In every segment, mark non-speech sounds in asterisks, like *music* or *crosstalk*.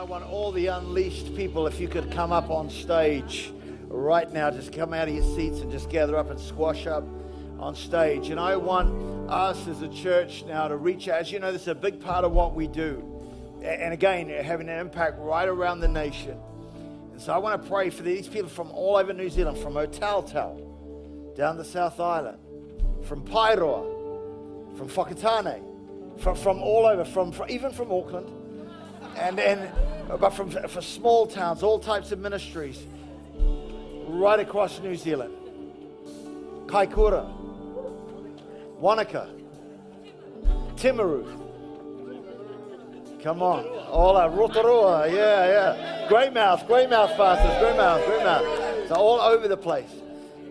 I want all the unleashed people, if you could come up on stage right now, just come out of your seats and just gather up and squash up on stage. And I want us as a church now to reach out. As you know, this is a big part of what we do. And again, having an impact right around the nation. And so I want to pray for these people from all over New Zealand, from Otautau, down the South Island, from Paeroa, from Whakatane, from, from all over, from, from even from Auckland, and, and but from for small towns, all types of ministries, right across New Zealand. Kaikoura, Wanaka, Timaru. Come on. All out. Rotorua. Yeah, yeah. Great mouth, Greymouth, Greymouth fastest. Greymouth, Greymouth. So all over the place.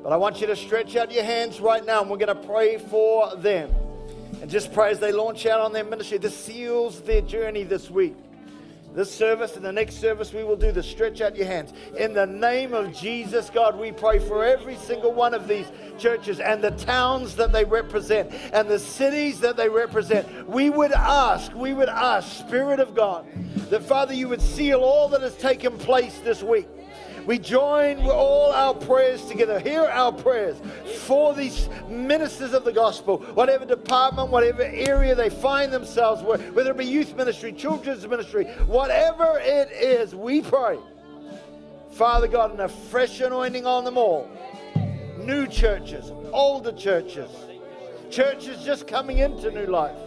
But I want you to stretch out your hands right now and we're going to pray for them. And just pray as they launch out on their ministry. This seals their journey this week. This service and the next service we will do the Stretch out your hands. In the name of Jesus, God, we pray for every single one of these churches and the towns that they represent and the cities that they represent. We would ask, we would ask, Spirit of God, that Father, you would seal all that has taken place this week. We join all our prayers together. Hear our prayers for these ministers of the gospel, whatever department, whatever area they find themselves, whether it be youth ministry, children's ministry, whatever it is, we pray. Father God, and a fresh anointing on them all. New churches, older churches, churches just coming into new life.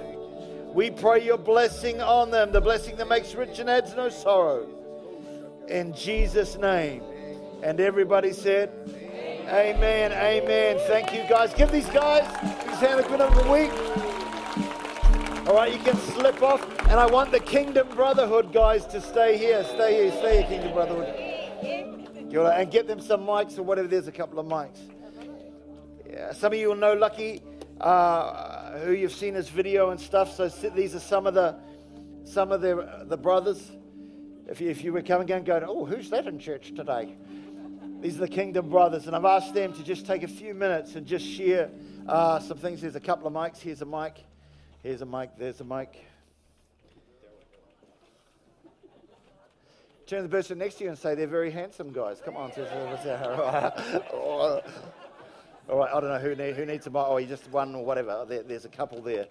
We pray your blessing on them, the blessing that makes rich and adds no sorrow in Jesus' name. And everybody said, Amen. Amen. Thank you, guys. Give these guys these hand a good of the week. All right, you can slip off. And I want the Kingdom Brotherhood guys to stay here. Stay here. Stay here, Kingdom Brotherhood. And get them some mics or whatever. There's a couple of mics. Yeah, some of you will know Lucky, uh, who you've seen his video and stuff. So these are some of the some of the the brothers. If you, if you were coming and going, oh, who's that in church today? These are the Kingdom Brothers, and I've asked them to just take a few minutes and just share uh, some things. There's a couple of mics. Here's a mic. Here's a mic. There's a mic. Turn to the person next to you and say, they're very handsome guys. Come on. *laughs* All right, I don't know who, need, who needs a mic. Oh, you just one or whatever. There, there's a couple there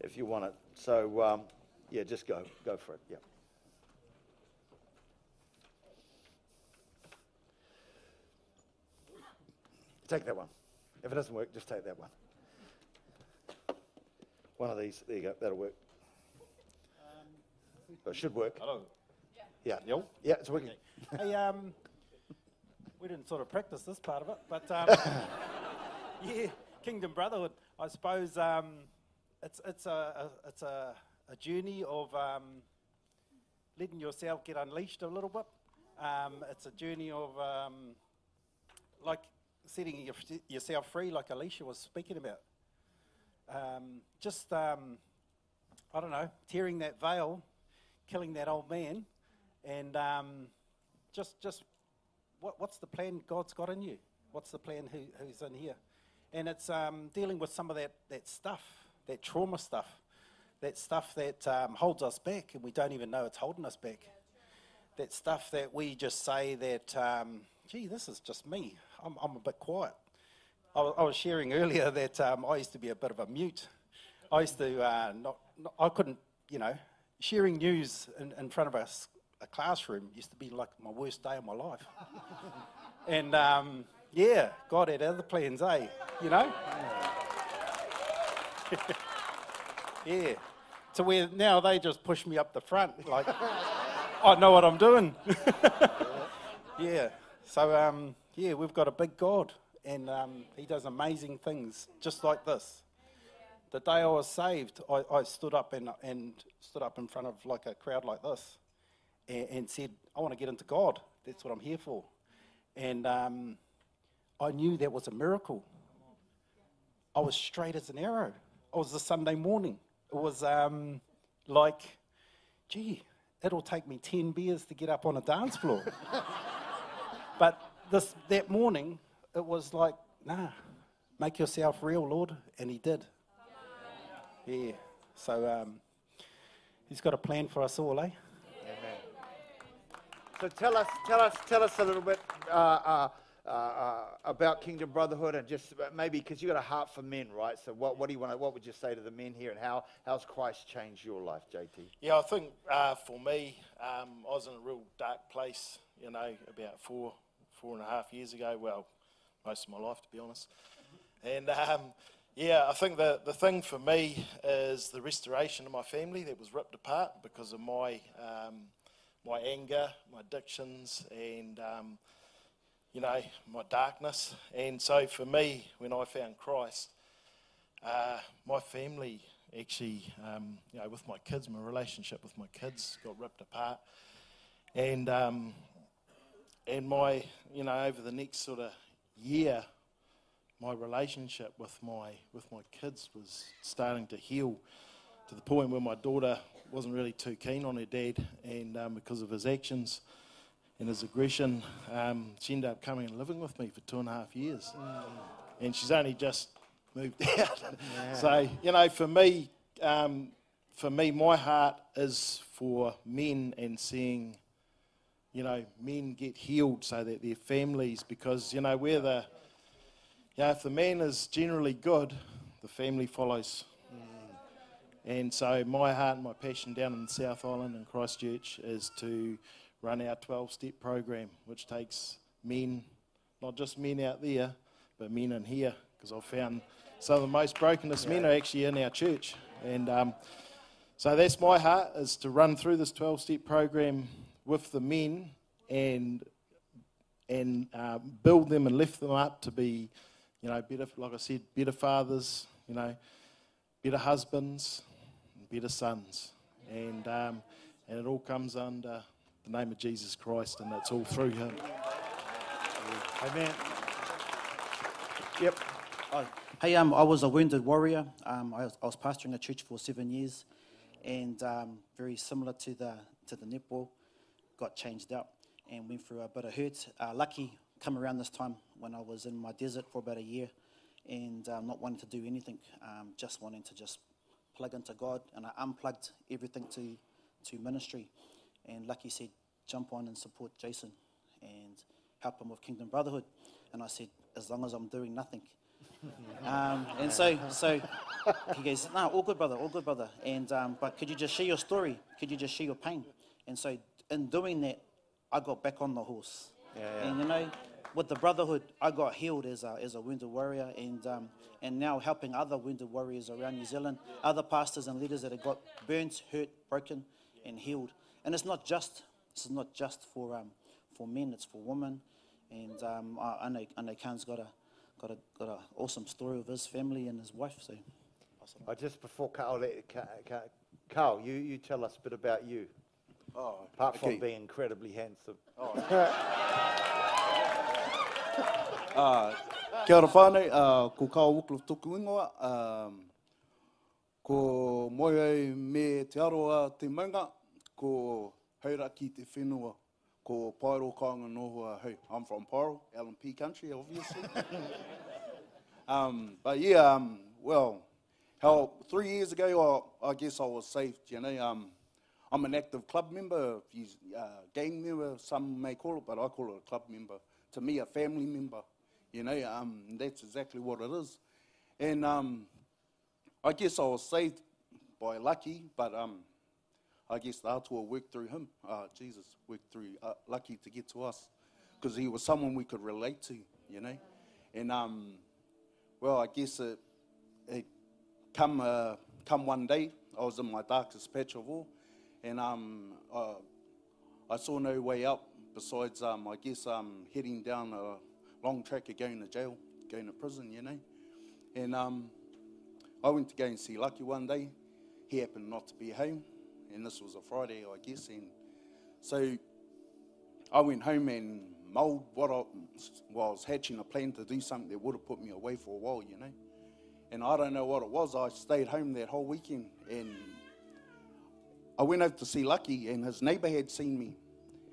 if you want it. So, um, yeah, just go. Go for it. Yeah. Take that one. If it doesn't work, just take that one. One of these. There you go. That'll work. Um, it should work. Hello. Yeah. Yo. Yeah, it's working. Okay. hey, um, we didn't sort of practice this part of it, but um, *laughs* yeah, Kingdom Brotherhood. I suppose um, it's it's a, a it's a, a, journey of um, letting yourself get unleashed a little bit. Um, it's a journey of um, like setting your, yourself free, like Alicia was speaking about. Um, just, um, I don't know, tearing that veil, killing that old man, and um, just, just what, what's the plan God's got in you? What's the plan who, who's in here? And it's um, dealing with some of that, that stuff, that trauma stuff, that stuff that um, holds us back, and we don't even know it's holding us back. That stuff that we just say that, um, gee, this is just me. I'm, I'm a bit quiet. I, I was sharing earlier that um, I used to be a bit of a mute. I used to uh, not, not, I couldn't, you know, sharing news in, in front of a, a, classroom used to be like my worst day of my life. *laughs* and um, yeah, God had other plans, eh? You know? *laughs* yeah. To where now they just push me up the front, like *laughs* I know what I'm doing. yeah. So um, yeah, we've got a big God, and um, He does amazing things just like this. The day I was saved, I, I, stood up and, and stood up in front of like a crowd like this, and, and said, "I want to get into God. That's what I'm here for." And um, I knew that was a miracle. I was straight as an arrow. It was a Sunday morning. It was um, like, gee, it'll take me 10 beers to get up on a dance floor. *laughs* but this, that morning, it was like, nah, make yourself real, Lord. And he did. Yeah. So um, he's got a plan for us all, eh? Amen. So tell us, tell us, tell us a little bit uh, uh, uh, uh about Kingdom Brotherhood, and just maybe because you got a heart for men, right? So what, what do you want? What would you say to the men here, and how how's Christ changed your life, JT? Yeah, I think uh, for me, um, I was in a real dark place. You know, about four four and a half years ago. Well, most of my life, to be honest. And um, yeah, I think the, the thing for me is the restoration of my family that was ripped apart because of my, um, my anger, my addictions, and, um, you know, my darkness. And so for me, when I found Christ, uh, my family actually, um, you know, with my kids, my relationship with my kids got ripped apart. And, um, and my, you know, over the next sort of year, my relationship with my with my kids was starting to heal to the point where my daughter wasn't really too keen on her dad, and um, because of his actions and his aggression, um, she ended up coming and living with me for two and a half years, mm. and she's only just moved *laughs* out. Yeah. So you know, for me, um, for me, my heart is for men and seeing, you know, men get healed so that their families, because you know, we're the yeah, if the man is generally good, the family follows. Mm. And so, my heart and my passion down in South Island and Christchurch is to run our 12 step program, which takes men, not just men out there, but men in here, because I've found some of the most brokenest men are actually in our church. And um, so, that's my heart, is to run through this 12 step program with the men and, and uh, build them and lift them up to be you know, better, like I said, better fathers, you know, better husbands, better sons. And, um, and it all comes under the name of Jesus Christ, and that's all through Him. Amen. Yep. Oh, hey, um, I was a wounded warrior. Um, I, was, I was pastoring a church for seven years, and um, very similar to the to the netball, got changed out and went through a bit of hurt. Uh, lucky come around this time when I was in my desert for about a year and um, not wanting to do anything, um, just wanting to just plug into God. And I unplugged everything to, to ministry. And Lucky said, jump on and support Jason and help him with Kingdom Brotherhood. And I said, as long as I'm doing nothing. *laughs* um, and so, so he goes, no, all good, brother, all good, brother. And um, but could you just share your story? Could you just share your pain? And so, in doing that, I got back on the horse. Yeah. And you know, with the brotherhood, I got healed as a, as a wounded warrior, and um, and now helping other wounded warriors around New Zealand, other pastors and leaders that have got burnt, hurt, broken, and healed. And it's not just this is not just for um, for men; it's for women. And um, I, I know I know Khan's got a got a got an awesome story of his family and his wife. So, awesome. I just before Carl, Carl, you you tell us a bit about you. Oh, apart okay. from being incredibly handsome. *laughs* Oh. Uh, kia ora whānei, uh, ko kao wuklu tuku ingoa, um, ko moe me te aroa te maunga, ko haura ki te whenua, ko Pairo Kaanga Nohua Hey, I'm from Pairo, LNP country, obviously. *laughs* um, but yeah, um, well, how three years ago, I, I guess I was saved, you know. Um, I'm an active club member, if you, uh, gang member, some may call it, but I call it a club member. To me, a family member. You know, um, that's exactly what it is. And um, I guess I was saved by lucky, but um, I guess the Atua worked through him. Uh, Jesus worked through uh, lucky to get to us because he was someone we could relate to, you know. And um, well, I guess it, it come uh, come one day. I was in my darkest patch of all, and um, uh, I saw no way up besides, um, I guess, um, heading down a long track of going to jail, going to prison, you know. And um, I went to go and see Lucky one day. He happened not to be home, and this was a Friday, I guess. And so I went home and mulled what I, well, I was hatching a plan to do something that would have put me away for a while, you know. And I don't know what it was. I stayed home that whole weekend, and I went over to see Lucky, and his neighbour had seen me.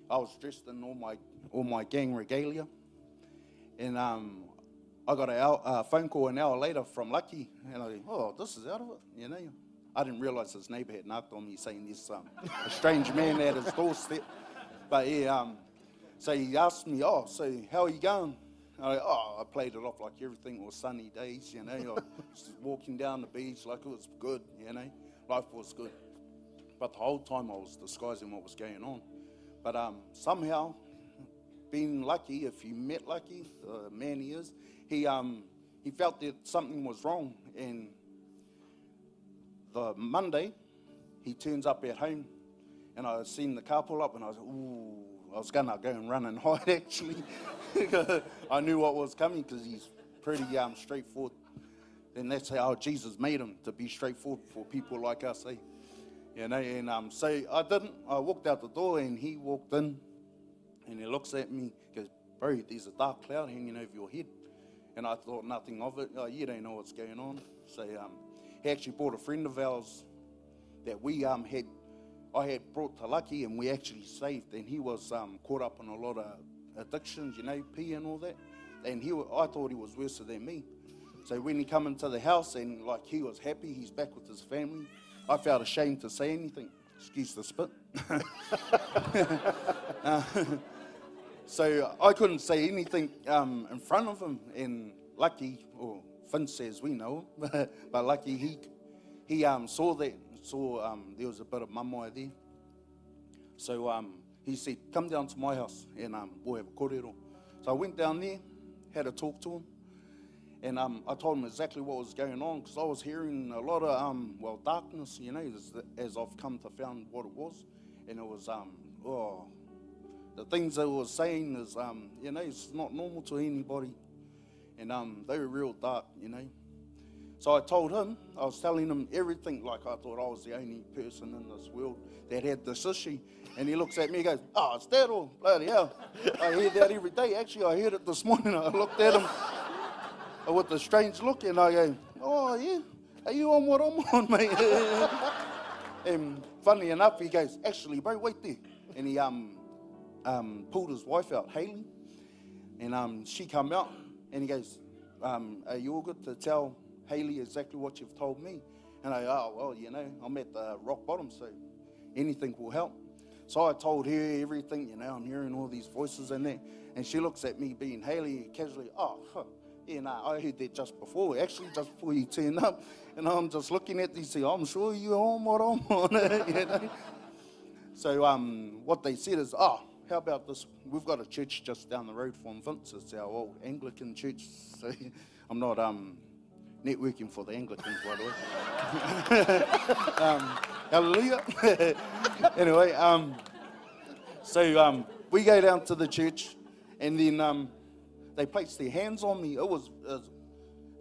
I was dressed in all my all my gang regalia, and um, I got a uh, phone call an hour later from Lucky, and I oh, this is out of it, you know. I didn't realise his neighbour had knocked on me saying there's um, a strange man at his doorstep. But yeah, um, so he asked me, oh, so how are you going? I, oh, I played it off like everything was sunny days, you know. I was walking down the beach like it was good, you know. Life was good. But the whole time I was disguising what was going on. But um, somehow, being lucky, if you met Lucky, the man he is, he, um, he felt that something was wrong. And the Monday, he turns up at home, and I seen the car pull up, and I was, ooh, I was gonna go and run and *laughs* hide actually. *laughs* I knew what was coming because he's pretty um, straightforward. And that's how Jesus made him to be straightforward for people like us, eh? You know, and um, so I didn't. I walked out the door, and he walked in, and he looks at me, goes, "Bro, there's a dark cloud hanging over your head." And I thought nothing of it. Oh, you don't know what's going on. So um, he actually brought a friend of ours that we um, had, I had brought to Lucky, and we actually saved. And he was um, caught up in a lot of addictions, you know, pee and all that. And he, I thought he was worse than me. So when he come into the house and like he was happy, he's back with his family. I felt ashamed to say anything. Excuse the spit. *laughs* Uh, so I couldn't say anything um, in front of him. And Lucky, or Finn says we know him, *laughs* but Lucky he he um, saw that, saw um, there was a bit of mamae there. So um, he said, "Come down to my house and um, we'll have a kōrero." So I went down there, had a talk to him, and um, I told him exactly what was going on because I was hearing a lot of um, well darkness, you know, as, as I've come to found what it was, and it was um, oh, the things they were saying is um, you know, it's not normal to anybody, and um, they were real dark, you know. So I told him, I was telling him everything like I thought I was the only person in this world that had this issue. And he looks at me and goes, Oh, it's that all? Bloody hell. I hear that every day. Actually, I heard it this morning. *laughs* I looked at him with a strange look and I go, Oh, yeah. Are you on what I'm on, mate? *laughs* and funny enough, he goes, Actually, bro, wait there. And he um, um, pulled his wife out, Haley. And um, she come out and he goes, um, Are you all good to tell Haley exactly what you've told me? And I, go, oh, well, you know, I'm at the rock bottom, so anything will help. So I told her everything, you know, I'm hearing all these voices in there. And she looks at me being Haley casually, oh, huh, yeah, nah, I heard that just before, actually, just before you turned up. And I'm just looking at these, I'm sure you're on what I'm on, *laughs* you know. So um, what they said is, oh, how about this? We've got a church just down the road from Vince. It's our old Anglican church. *laughs* So I'm not um, networking for the Anglicans, by the way. *laughs* um, hallelujah. anyway, um, so um, we go down to the church, and then um, they placed their hands on me. It was, it was,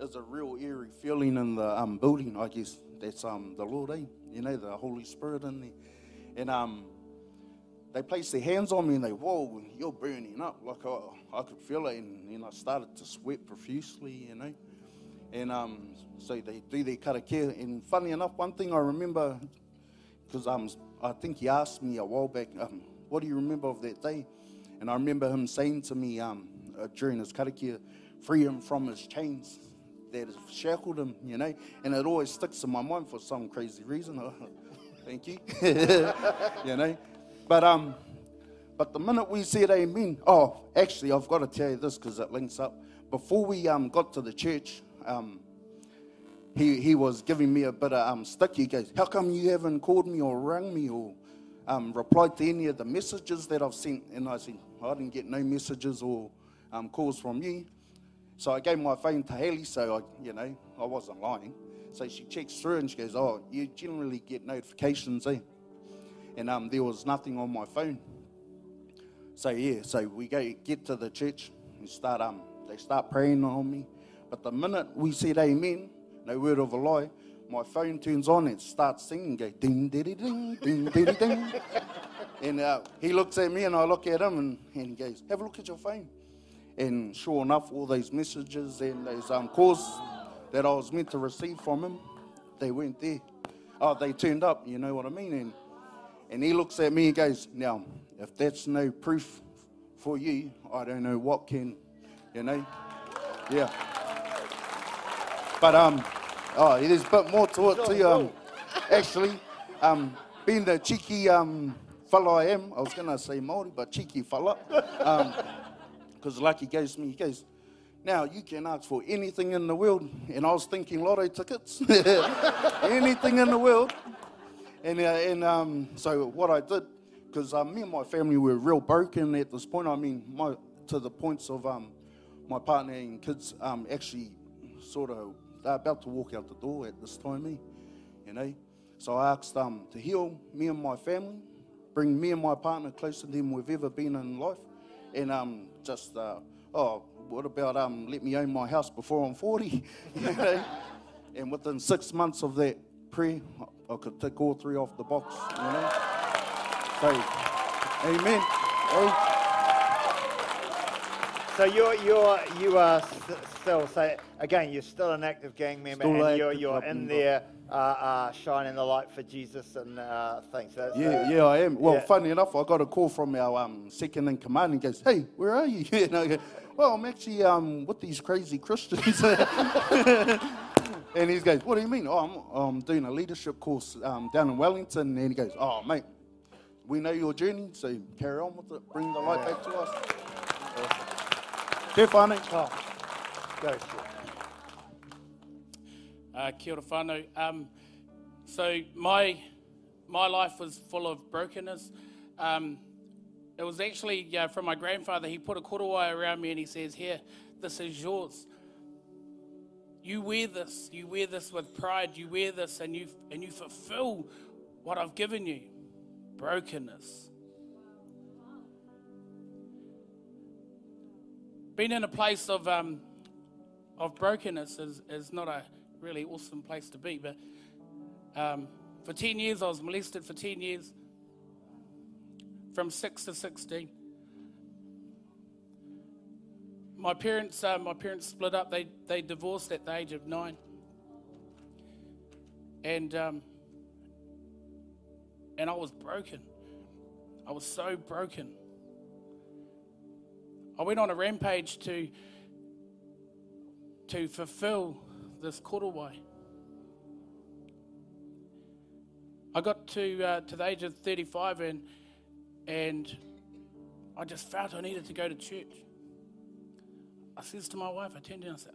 it was a real eerie feeling in the um, building, I guess. That's um, the Lord, eh? You know, the Holy Spirit in there. And um, they placed their hands on me and they, whoa, you're burning up. Like I, I could feel it. And I started to sweat profusely, you know. And um, so they do their karakia. And funny enough, one thing I remember, because um, I think he asked me a while back, um, what do you remember of that day? And I remember him saying to me um, uh, during his karakia, free him from his chains that shackled him, you know. And it always sticks in my mind for some crazy reason. *laughs* Thank you. *laughs* you know. But um, but the minute we said amen, oh, actually, I've got to tell you this because it links up. Before we um, got to the church, um, he, he was giving me a bit of um, stick. He goes, How come you haven't called me or rang me or um, replied to any of the messages that I've sent? And I said, I didn't get no messages or um, calls from you. So I gave my phone to Haley, so I, you know, I wasn't lying. So she checks through and she goes, Oh, you generally get notifications, eh? And um, there was nothing on my phone. So yeah, so we go get to the church and start um they start praying on me. But the minute we said amen, no word of a lie, my phone turns on and starts singing, go ding ding ding ding ding *laughs* ding. and uh, he looks at me and I look at him and, and he goes, Have a look at your phone. And sure enough, all those messages and those um, calls that I was meant to receive from him, they weren't there. Oh, they turned up, you know what I mean? And and he looks at me and goes, Now, if that's no proof for you, I don't know what can, you know? Yeah. But, um, oh, there's a bit more to it, too. Um, actually, um, being the cheeky um, fella I am. I was going to say Māori, but cheeky fella. Because Lucky goes to me, he goes, now you can ask for anything in the world. And I was thinking lotto tickets, *laughs* anything in the world. And, uh, and um, so what I did, because um, me and my family were real broken at this point. I mean, my, to the points of um, my partner and kids um, actually sort of they're about to walk out the door at this time, eh? you know. So I asked um, to heal me and my family, bring me and my partner closer than we've ever been in life, and um, just uh, oh, what about um, let me own my house before I'm 40, *laughs* you know? and within six months of that prayer, I could tick all three off the box, you know. So, amen. Oh. So you're you're you are st- still so again you're still an active gang member Still and you're you're in there uh, uh, shining the light for Jesus and uh, things. That's, Yeah, yeah, I am. Well, yeah. funny enough, I got a call from our um, second in command and he goes, Hey, where are you? *laughs* And I go, Well, I'm actually um, with these crazy Christians. *laughs* and he goes, What do you mean? Oh, I'm, I'm doing a leadership course um, down in Wellington. And he goes, Oh, mate, we know your journey, so carry on with it. Bring the light back to us. Te whānau. Go for it. Uh, kia ora whānau. Um, so my my life was full of brokenness. Um, it was actually uh, from my grandfather. He put a korowai around me and he says, "Here, this is yours. You wear this. You wear this with pride. You wear this, and you and you fulfill what I've given you. Brokenness." Being in a place of um, of brokenness is, is not a really awesome place to be. But um, for 10 years, I was molested for 10 years, from 6 to 16. My parents, uh, my parents split up. They, they divorced at the age of nine. And, um, and I was broken. I was so broken. I went on a rampage to to fulfill this korowai. I got to uh, to the age of 35 and and I just felt I needed to go to church. I says to my wife, I turned her and I said,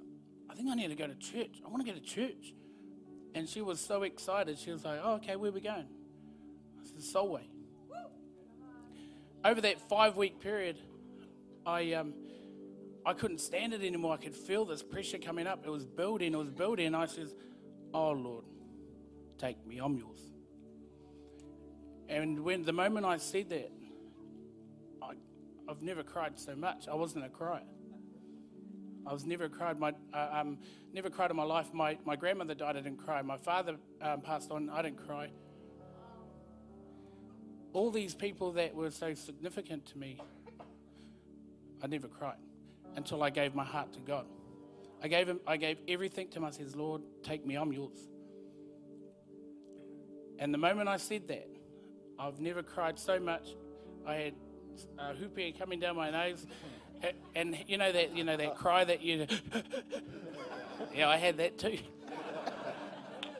I think I need to go to church. I want to go to church. And she was so excited. She was like, oh, okay, where we going? I said, Solway. Over that five week period, I um, I couldn't stand it anymore. I could feel this pressure coming up. It was building, it was building. I says, Oh Lord, take me, I'm yours. And when the moment I said that, I, I've never cried so much. I wasn't a crier. I was never cried. My uh, um, never cried in my life. My my grandmother died. I didn't cry. My father um, passed on. I didn't cry. All these people that were so significant to me, I never cried until I gave my heart to God. I gave him, I gave everything to him. I says, Lord, take me, I'm yours. And the moment I said that, I've never cried so much. I had uh, hūpē coming down my nose, A- and you know that you know that cry that you. *laughs* yeah, I had that too.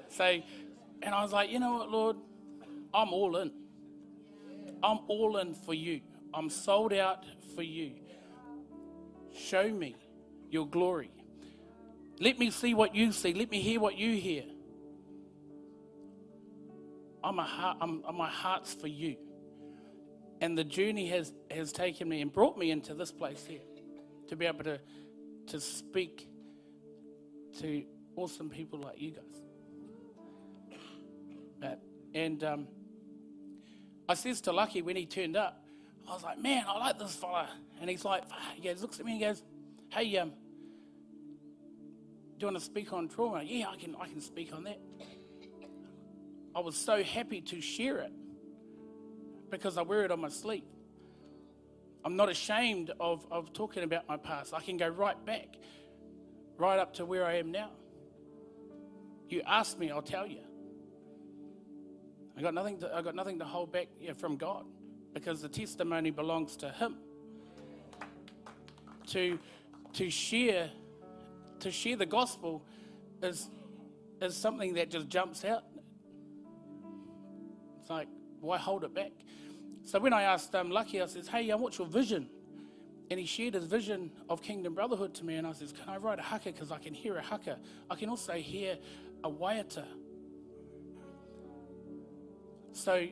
so, and I was like, you know what, Lord, I'm all in. I'm all in for you. I'm sold out for you. Show me your glory. Let me see what you see. Let me hear what you hear. I'm a heart, I'm, my heart's for you. And the journey has, has taken me and brought me into this place here to be able to, to speak to awesome people like you guys. Uh, and um, I says to Lucky when he turned up, I was like, man, I like this fella. And he's like, yeah, he goes, looks at me and goes, hey, um, do you want to speak on trauma? Yeah, I can, I can speak on that. I was so happy to share it because I wear it on my sleeve. I'm not ashamed of, of talking about my past. I can go right back, right up to where I am now. You ask me, I'll tell you. I got nothing to, I got nothing to hold back yeah, from God because the testimony belongs to Him. To, to share to share the gospel is, is something that just jumps out. It's like, why hold it back? So when I asked um, Lucky, I says, hey, um, what's your vision? And he shared his vision of Kingdom Brotherhood to me. And I says, can I write a haka? Because I can hear a haka. I can also hear a waiata. So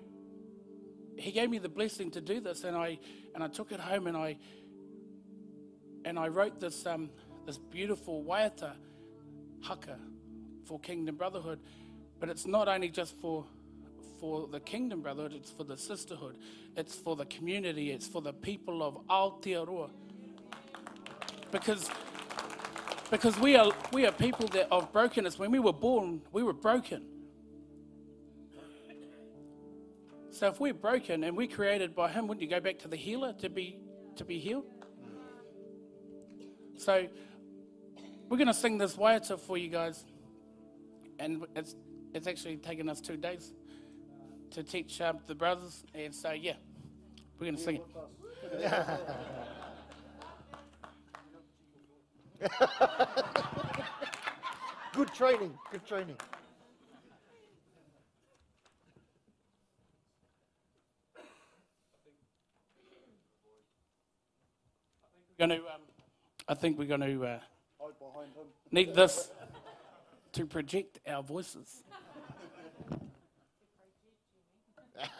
he gave me the blessing to do this, and I and I took it home and I and I wrote this um, this beautiful waiata haka for Kingdom Brotherhood. But it's not only just for for the Kingdom Brotherhood, it's for the sisterhood, it's for the community, it's for the people of Aotearoa. Because because we are we are people that of brokenness. When we were born, we were broken. So if we're broken and we're created by Him, wouldn't you go back to the healer to be to be healed? So we're going to sing this waiata for you guys, and it's it's actually taken us two days to teach um, the brothers, and so yeah, we're going to sing it. *laughs* Good training. Good training. Going to, um, I think we're going to uh, need this to project our voices. *laughs*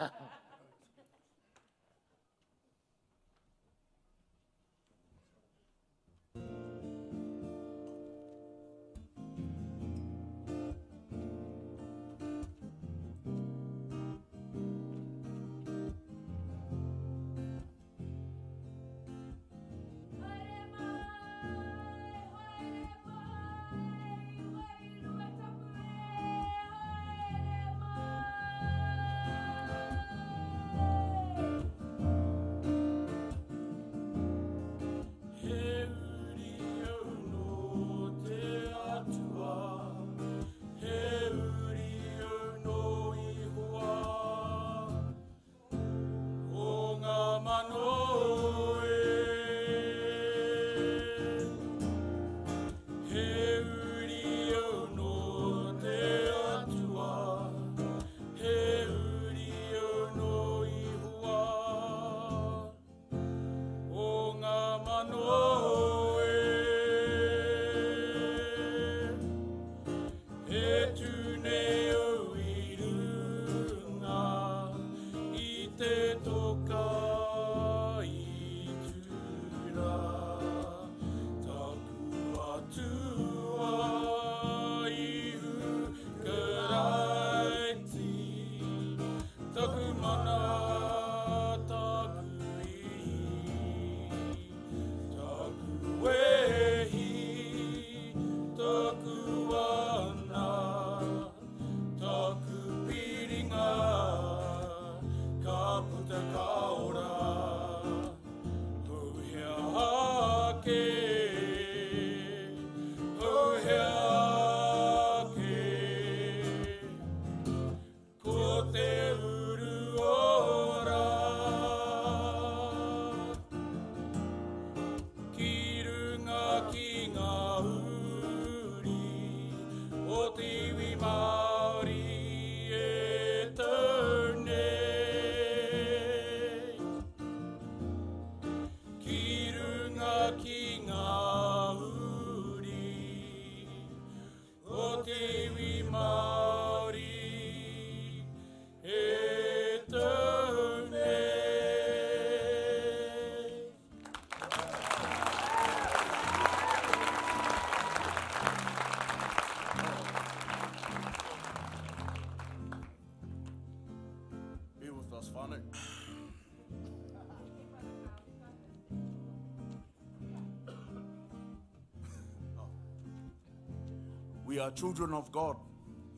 We are children of God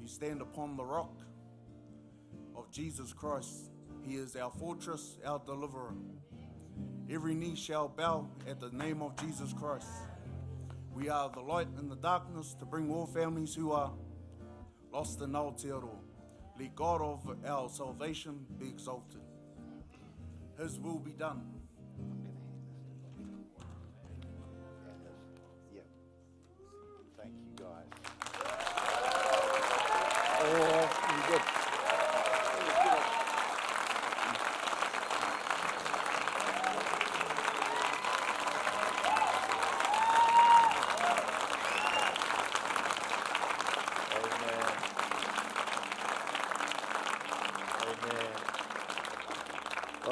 who stand upon the rock of Jesus Christ. He is our fortress, our deliverer. Every knee shall bow at the name of Jesus Christ. We are the light in the darkness to bring all families who are lost in Aotearoa. Let God of our salvation be exalted. His will be done.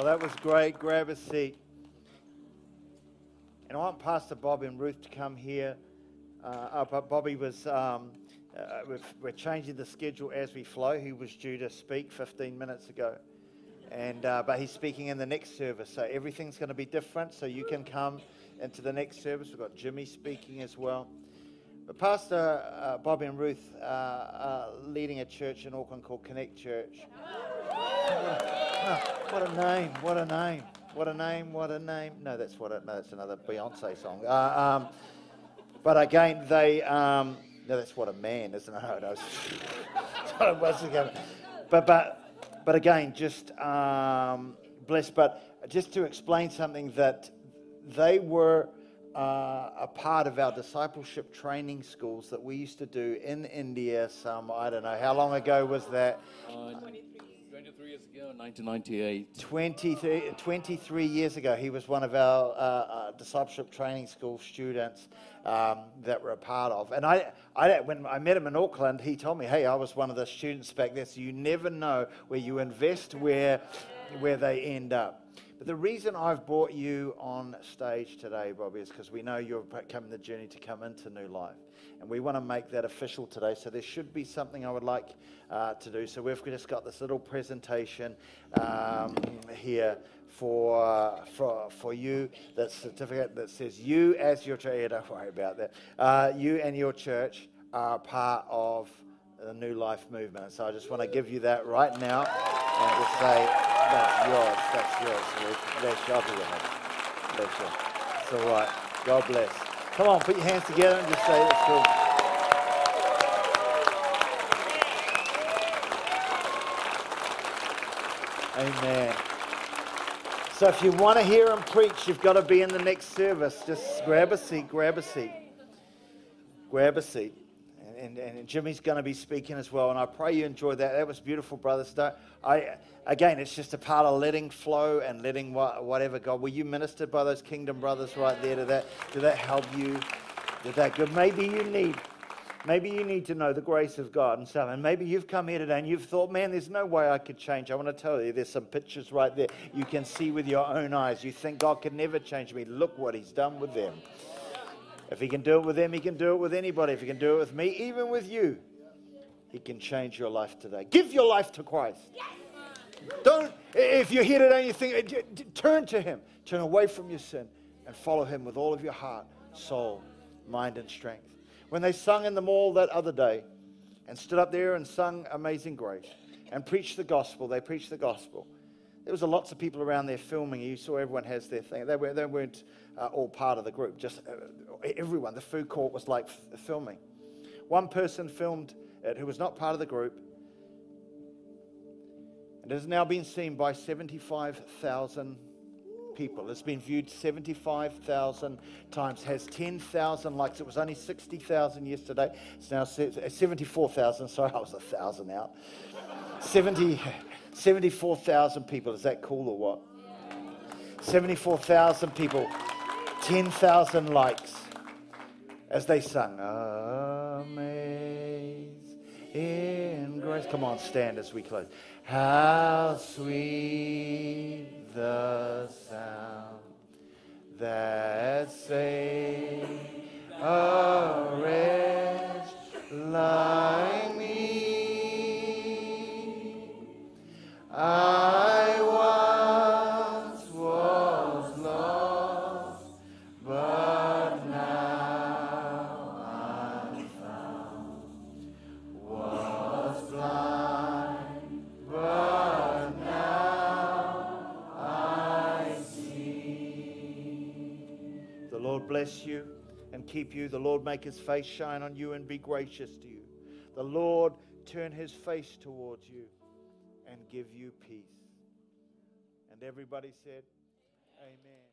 That was great. Grab a seat. And I want Pastor Bob and Ruth to come here. Uh, uh, but Bobby was, um, uh, we're changing the schedule as we flow. He was due to speak 15 minutes ago. And, uh, but he's speaking in the next service. So everything's going to be different. So you can come into the next service. We've got Jimmy speaking as well. But Pastor uh, Bobby and Ruth uh, are leading a church in Auckland called Connect Church. *laughs* What a name! What a name! What a name! What a name! No, that's what it. No, that's another Beyonce song. Uh, um, but again, they. Um, no, that's what a man, isn't it? *laughs* No, no, *laughs* but but but again, just um, blessed. But just to explain something that they were uh, a part of our discipleship training schools that we used to do in India. Some I don't know how long ago was that. Uh, 23 years ago, 1998. 20, 23 years ago, he was one of our uh, uh, discipleship training school students um, that we're a part of. And I, I, when I met him in Auckland, he told me, hey, I was one of the students back there. So you never know where you invest, where, where they end up. But the reason I've brought you on stage today, Bobby, is because we know you're coming the journey to come into new life. And we want to make that official today. So there should be something I would like uh, to do. So we've just got this little presentation um, here for, for, for you, that certificate that says you as your church, yeah, don't worry about that, uh, you and your church are part of the New Life movement. So I just want to give you that right now and just say, that's yours, that's yours. Bless you. Bless you. It's all right. God bless. Come on, put your hands together and just say, that's cool. Amen. So if you want to hear him preach, you've got to be in the next service. Just grab a seat, grab a seat. Grab a seat and, and Jimmy's going to be speaking as well. And I pray you enjoy that. That was beautiful, brothers. I, again, it's just a part of letting flow and letting whatever God. Were you ministered by those kingdom brothers right there? Did that, did that help you? Did that good? Maybe you need. Maybe you need to know the grace of God and stuff. And maybe you've come here today and you've thought, man, there's no way I could change. I want to tell you, there's some pictures right there you can see with your own eyes. You think God can never change me. Look what He's done with them. If he can do it with them, he can do it with anybody. If he can do it with me, even with you, he can change your life today. Give your life to Christ. Don't, if you're here today and you think, turn to him. Turn away from your sin and follow him with all of your heart, soul, mind, and strength. When they sung in the mall that other day and stood up there and sung Amazing Grace and preached the gospel, they preached the gospel. There was lots of people around there filming. You saw everyone has their thing. They, were, they weren't uh, all part of the group. Just uh, everyone. The food court was like f- filming. One person filmed it who was not part of the group. And it has now been seen by 75,000 people. It's been viewed 75,000 times, has 10,000 likes. It was only 60,000 yesterday. It's now 74,000. Sorry, I was a thousand out. 70. 74,000 people. Is that cool or what? 74,000 people, 10,000 likes as they sung, Amazing grace. Come on, stand as we close. How sweet the sound that saved a wretch like I once was lost, but now I'm found. Was blind, but now I see. The Lord bless you and keep you. The Lord make his face shine on you and be gracious to you. The Lord turn his face towards you and give you peace. And everybody said, Amen.